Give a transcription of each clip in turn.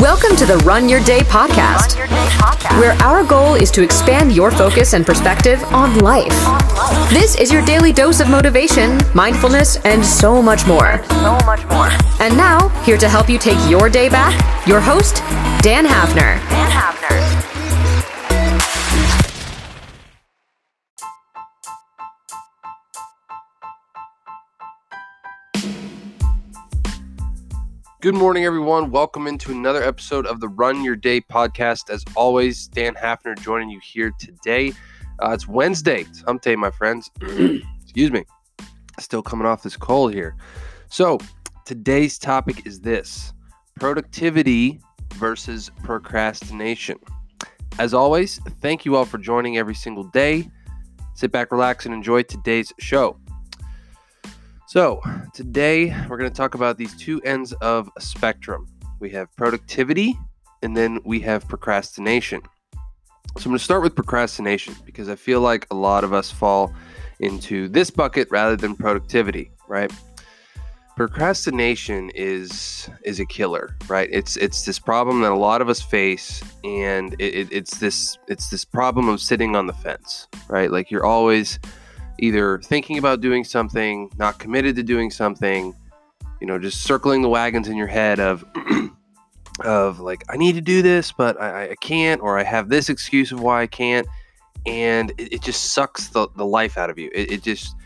Welcome to the Run Your Day podcast, where our goal is to expand your focus and perspective on life. This is your daily dose of motivation, mindfulness, and so much more. so much more. And now, here to help you take your day back, your host, Dan Hafner. Dan Hafner. Good morning, everyone. Welcome into another episode of the Run Your Day podcast. As always, Dan Hafner joining you here today. Uh, it's Wednesday. It's hump day, my friends. Excuse me. Still coming off this cold here. So, today's topic is this productivity versus procrastination. As always, thank you all for joining every single day. Sit back, relax, and enjoy today's show. So, today we're going to talk about these two ends of a spectrum. We have productivity and then we have procrastination. So, I'm going to start with procrastination because I feel like a lot of us fall into this bucket rather than productivity, right? Procrastination is is a killer, right? It's it's this problem that a lot of us face, and it, it, it's this it's this problem of sitting on the fence, right? Like you're always either thinking about doing something, not committed to doing something, you know, just circling the wagons in your head of of like I need to do this, but I, I can't, or I have this excuse of why I can't, and it, it just sucks the, the life out of you. It, it just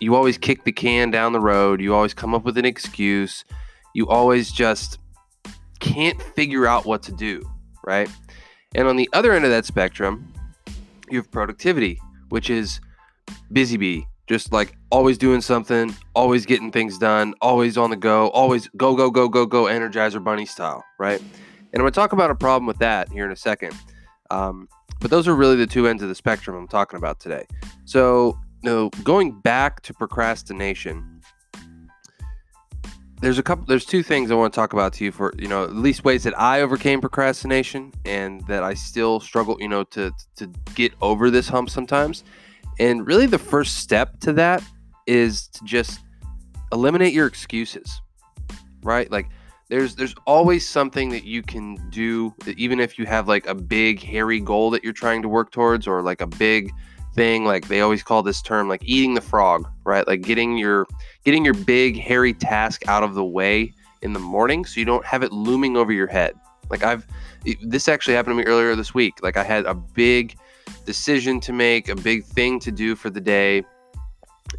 you always kick the can down the road. You always come up with an excuse. You always just can't figure out what to do, right? And on the other end of that spectrum, you have productivity, which is busy bee, just like always doing something, always getting things done, always on the go, always go, go, go, go, go, Energizer Bunny style, right? And I'm going to talk about a problem with that here in a second. Um, but those are really the two ends of the spectrum I'm talking about today. So, you know, going back to procrastination, there's a couple there's two things I want to talk about to you for, you know, at least ways that I overcame procrastination and that I still struggle, you know, to to get over this hump sometimes. And really, the first step to that is to just eliminate your excuses, right? Like, there's there's always something that you can do, even if you have like a big hairy goal that you're trying to work towards, or like a big thing. Like they always call this term like eating the frog, right? Like getting your getting your big hairy task out of the way in the morning, so you don't have it looming over your head. Like I've this actually happened to me earlier this week. Like I had a big decision to make, a big thing to do for the day.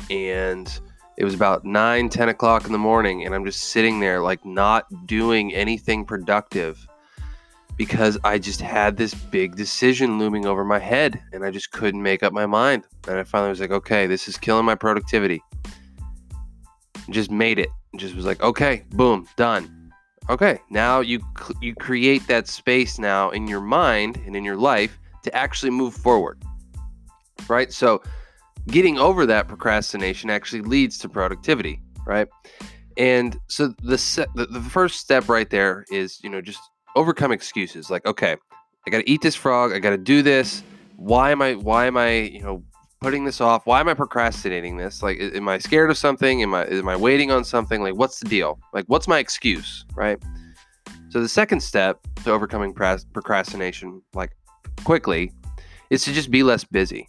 And it was about 9, 10 o'clock in the morning. And I'm just sitting there, like, not doing anything productive because I just had this big decision looming over my head and I just couldn't make up my mind. And I finally was like, okay, this is killing my productivity. Just made it. Just was like, okay, boom, done. Okay, now you you create that space now in your mind and in your life to actually move forward. Right? So getting over that procrastination actually leads to productivity, right? And so the se- the, the first step right there is, you know, just overcome excuses. Like, okay, I got to eat this frog, I got to do this. Why am I why am I, you know, putting this off? Why am I procrastinating this? Like am I scared of something? Am I am I waiting on something? Like what's the deal? Like what's my excuse, right? So the second step to overcoming procrastination, like quickly is to just be less busy.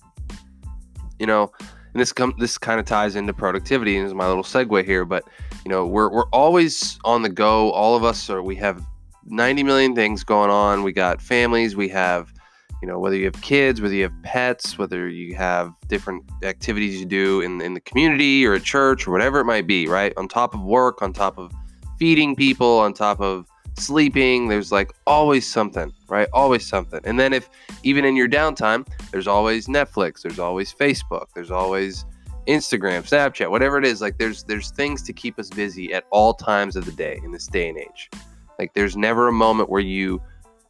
You know, and this com- this kind of ties into productivity and is my little segue here, but you know, we're we're always on the go. All of us are we have 90 million things going on. We got families, we have you know, whether you have kids, whether you have pets, whether you have different activities you do in, in the community or a church or whatever it might be, right? On top of work, on top of feeding people, on top of sleeping. There's like always something, right? Always something. And then if even in your downtime, there's always Netflix, there's always Facebook, there's always Instagram, Snapchat, whatever it is. Like there's there's things to keep us busy at all times of the day in this day and age. Like there's never a moment where you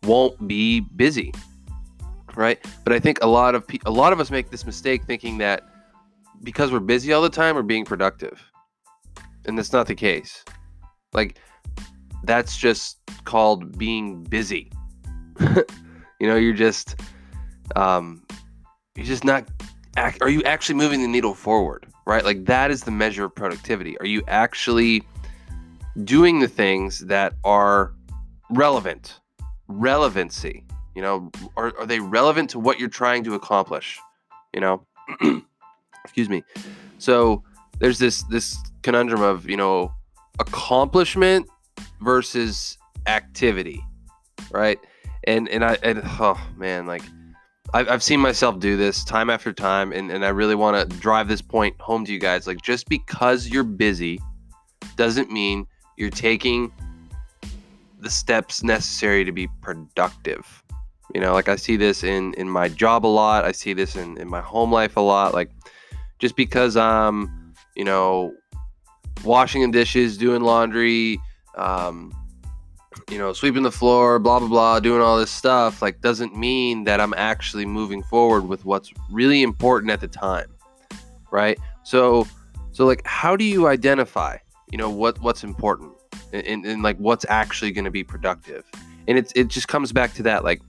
won't be busy, right? But I think a lot of pe- a lot of us make this mistake thinking that because we're busy all the time, we're being productive, and that's not the case. Like that's just called being busy. you know, you're just um you're just not are you actually moving the needle forward, right? Like that is the measure of productivity. Are you actually doing the things that are relevant? Relevancy. You know, are, are they relevant to what you're trying to accomplish? You know, excuse me. So there's this this conundrum of you know accomplishment versus activity, right? And and I and oh man, like I've, I've seen myself do this time after time, and, and I really want to drive this point home to you guys. Like just because you're busy doesn't mean you're taking the steps necessary to be productive. You know, like I see this in in my job a lot. I see this in in my home life a lot. Like just because I'm, you know, washing the dishes, doing laundry, um, you know, sweeping the floor, blah blah blah, doing all this stuff, like doesn't mean that I'm actually moving forward with what's really important at the time. Right? So so like how do you identify, you know, what what's important and, and, like what's actually going to be productive? And it's it just comes back to that like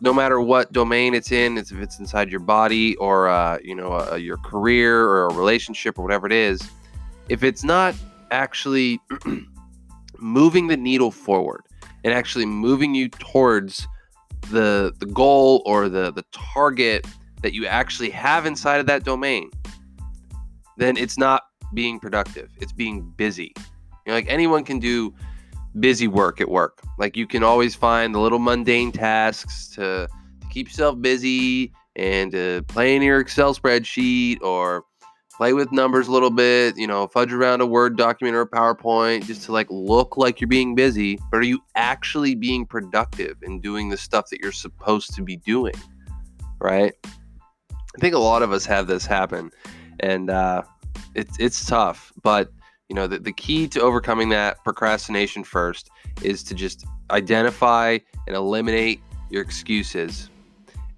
no matter what domain it's in, it's if it's inside your body or uh, you know uh, your career or a relationship or whatever it is, if it's not actually moving the needle forward and actually moving you towards the the goal or the the target that you actually have inside of that domain, then it's not being productive. It's being busy. You know, like anyone can do busy work at work. Like you can always find the little mundane tasks to, to keep yourself busy and to play in your Excel spreadsheet or play with numbers a little bit, you know, fudge around a Word document or a PowerPoint just to like look like you're being busy, but are you actually being productive and doing the stuff that you're supposed to be doing? Right? I think a lot of us have this happen and uh, it's it's tough, but you know, the, the key to overcoming that procrastination first is to just identify and eliminate your excuses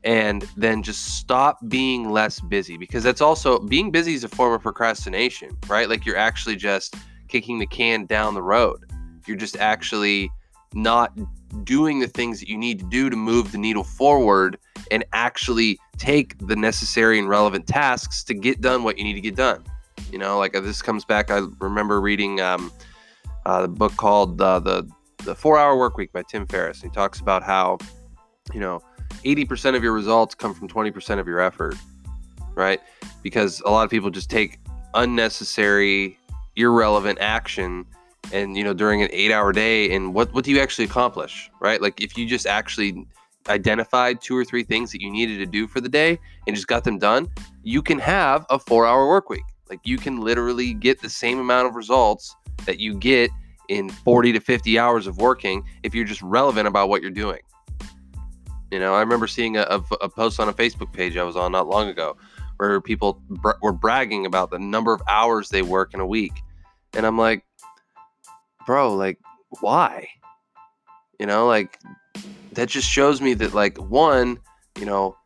and then just stop being less busy because that's also being busy is a form of procrastination, right? Like you're actually just kicking the can down the road. You're just actually not doing the things that you need to do to move the needle forward and actually take the necessary and relevant tasks to get done what you need to get done. You know, like uh, this comes back. I remember reading um, uh, the book called uh, the the Four Hour Work Week by Tim Ferriss. He talks about how, you know, 80% of your results come from 20% of your effort, right? Because a lot of people just take unnecessary, irrelevant action and you know during an 8-hour day and what what do you actually accomplish, right? Like if you just actually identified two or three things that you needed to do for the day and just got them done, you can have a 4-hour work week. Like you can literally get the same amount of results that you get in 40 to 50 hours of working if you're just relevant about what you're doing. You know, I remember seeing a, a, a, post on a Facebook page I was on not long ago where people were bragging about the number of hours they work in a week. And I'm like, bro, like, why? You know, like, that just shows me that, like, one, you know,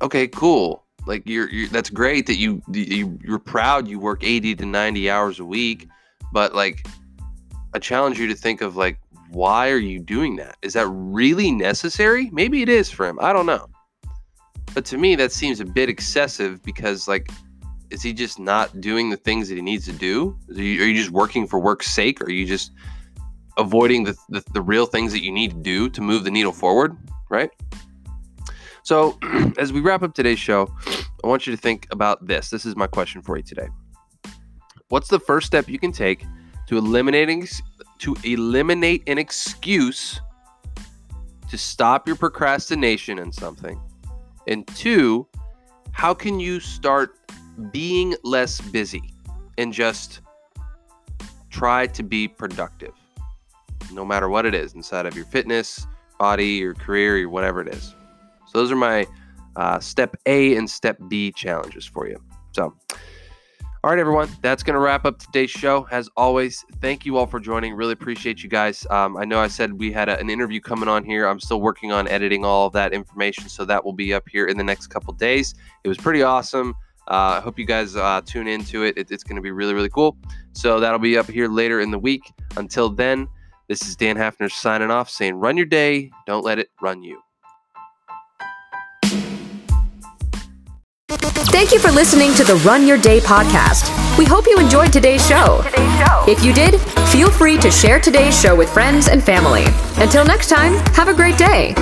okay, cool. Like, you're, you're that's great that you, you, you're proud you work 80 to 90 hours a week. But, like, I challenge you to think of, like, why are you doing that? Is that really necessary? Maybe it is for him. I don't know. But to me, that seems a bit excessive because, like, is he just not doing the things that he needs to do? Are you, are you just working for work's sake? Or are you just avoiding the, the, the real things that you need to do to move the needle forward? Right? So, as we wrap up today's show, I want you to think about this. This is my question for you today. What's the first step you can take to eliminating to eliminate an excuse to stop your procrastination in something? And two, how can you start being less busy and just try to be productive? No matter what it is, inside of your fitness, body, your career, your whatever it is. So those are my uh, step A and step B challenges for you. So all right, everyone, that's going to wrap up today's show. As always, thank you all for joining. Really appreciate you guys. Um, I know I said we had a, an interview coming on here. I'm still working on editing all of that information, so that will be up here in the next couple days. It was pretty awesome. Uh, I hope you guys uh, tune into it. it it's going to be really, really cool. So that'll be up here later in the week. Until then, this is Dan Hafner signing off, saying, run your day, don't let it run you. Thank you for listening to the Run Your Day podcast. We hope you enjoyed today's show. If you did, feel free to share today's show with friends and family. Until next time, have a great day.